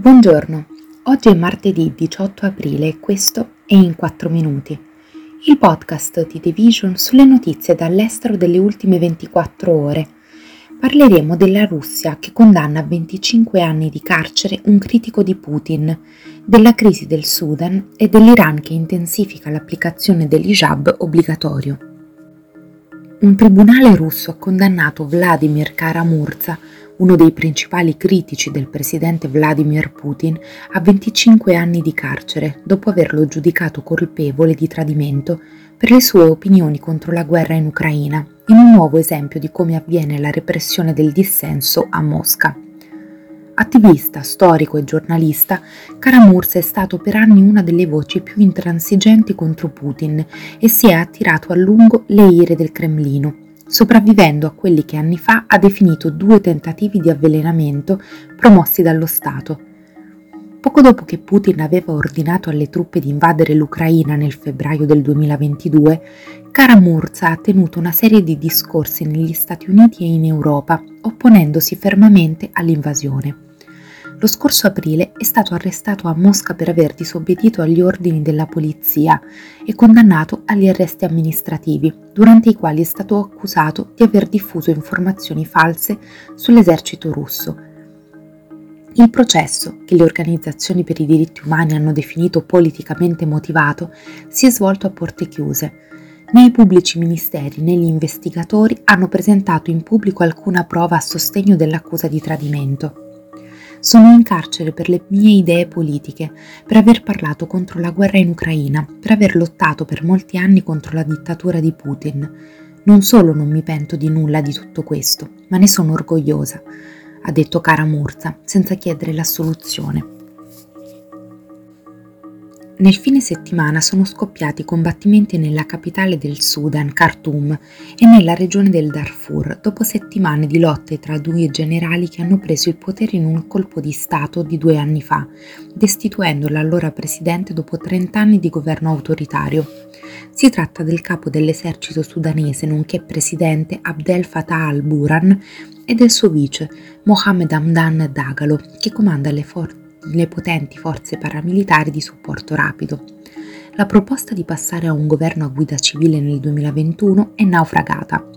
Buongiorno, oggi è martedì 18 aprile e questo è In 4 Minuti, il podcast di The Vision sulle notizie dall'estero delle ultime 24 ore. Parleremo della Russia che condanna a 25 anni di carcere un critico di Putin, della crisi del Sudan e dell'Iran che intensifica l'applicazione dell'hijab obbligatorio. Un tribunale russo ha condannato Vladimir Karamurza uno dei principali critici del presidente Vladimir Putin, a 25 anni di carcere dopo averlo giudicato colpevole di tradimento per le sue opinioni contro la guerra in Ucraina, in un nuovo esempio di come avviene la repressione del dissenso a Mosca. Attivista, storico e giornalista, Karamursa è stato per anni una delle voci più intransigenti contro Putin e si è attirato a lungo le ire del Cremlino, sopravvivendo a quelli che anni fa ha definito due tentativi di avvelenamento promossi dallo Stato. Poco dopo che Putin aveva ordinato alle truppe di invadere l'Ucraina nel febbraio del 2022, Karamurza ha tenuto una serie di discorsi negli Stati Uniti e in Europa, opponendosi fermamente all'invasione. Lo scorso aprile è stato arrestato a Mosca per aver disobbedito agli ordini della polizia e condannato agli arresti amministrativi, durante i quali è stato accusato di aver diffuso informazioni false sull'esercito russo. Il processo, che le organizzazioni per i diritti umani hanno definito politicamente motivato, si è svolto a porte chiuse. Né i pubblici ministeri né gli investigatori hanno presentato in pubblico alcuna prova a sostegno dell'accusa di tradimento. Sono in carcere per le mie idee politiche, per aver parlato contro la guerra in Ucraina, per aver lottato per molti anni contro la dittatura di Putin. Non solo non mi pento di nulla di tutto questo, ma ne sono orgogliosa, ha detto Cara Murza, senza chiedere l'assoluzione. Nel fine settimana sono scoppiati combattimenti nella capitale del Sudan, Khartoum, e nella regione del Darfur, dopo settimane di lotte tra due generali che hanno preso il potere in un colpo di Stato di due anni fa, destituendo l'allora presidente dopo 30 anni di governo autoritario. Si tratta del capo dell'esercito sudanese, nonché presidente Abdel Fattah al-Buran, e del suo vice, Mohamed Hamdan Dagalo, che comanda le forze le potenti forze paramilitari di supporto rapido. La proposta di passare a un governo a guida civile nel 2021 è naufragata.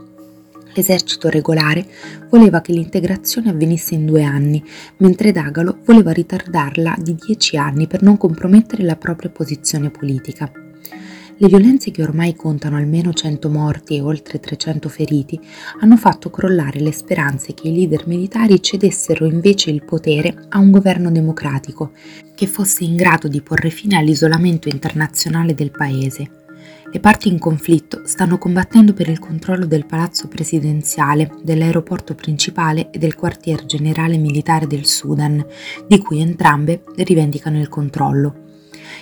L'esercito regolare voleva che l'integrazione avvenisse in due anni, mentre Dagalo voleva ritardarla di dieci anni per non compromettere la propria posizione politica. Le violenze che ormai contano almeno 100 morti e oltre 300 feriti hanno fatto crollare le speranze che i leader militari cedessero invece il potere a un governo democratico che fosse in grado di porre fine all'isolamento internazionale del paese. Le parti in conflitto stanno combattendo per il controllo del palazzo presidenziale, dell'aeroporto principale e del quartier generale militare del Sudan, di cui entrambe rivendicano il controllo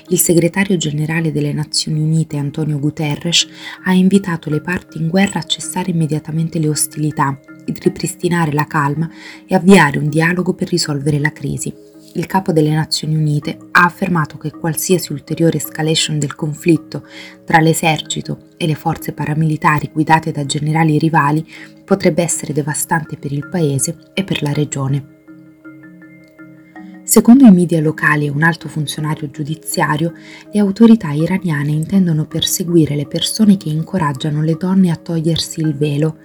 il segretario generale delle Nazioni Unite Antonio Guterres ha invitato le parti in guerra a cessare immediatamente le ostilità, ripristinare la calma e avviare un dialogo per risolvere la crisi. Il capo delle Nazioni Unite ha affermato che qualsiasi ulteriore escalation del conflitto tra l'esercito e le forze paramilitari guidate da generali rivali potrebbe essere devastante per il paese e per la regione. Secondo i media locali e un alto funzionario giudiziario, le autorità iraniane intendono perseguire le persone che incoraggiano le donne a togliersi il velo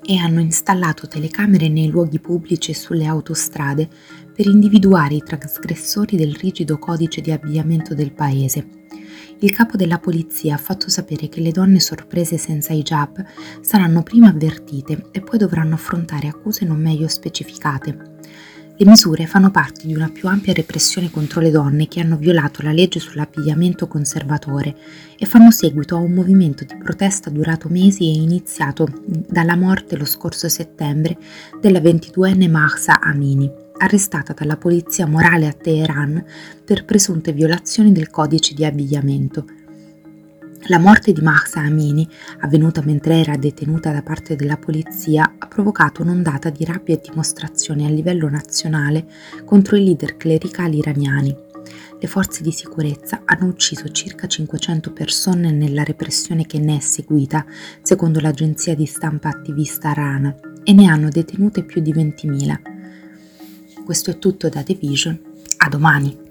e hanno installato telecamere nei luoghi pubblici e sulle autostrade per individuare i trasgressori del rigido codice di abbigliamento del paese. Il capo della polizia ha fatto sapere che le donne sorprese senza hijab saranno prima avvertite e poi dovranno affrontare accuse non meglio specificate. Le misure fanno parte di una più ampia repressione contro le donne che hanno violato la legge sull'abbigliamento conservatore e fanno seguito a un movimento di protesta durato mesi e iniziato dalla morte lo scorso settembre della 22enne Mahsa Amini, arrestata dalla polizia morale a Teheran per presunte violazioni del codice di abbigliamento la morte di Mahsa Amini, avvenuta mentre era detenuta da parte della polizia, ha provocato un'ondata di rabbia e dimostrazioni a livello nazionale contro i leader clericali iraniani. Le forze di sicurezza hanno ucciso circa 500 persone nella repressione che ne è seguita, secondo l'agenzia di stampa attivista Rana, e ne hanno detenute più di 20.000. Questo è tutto da The Vision A domani!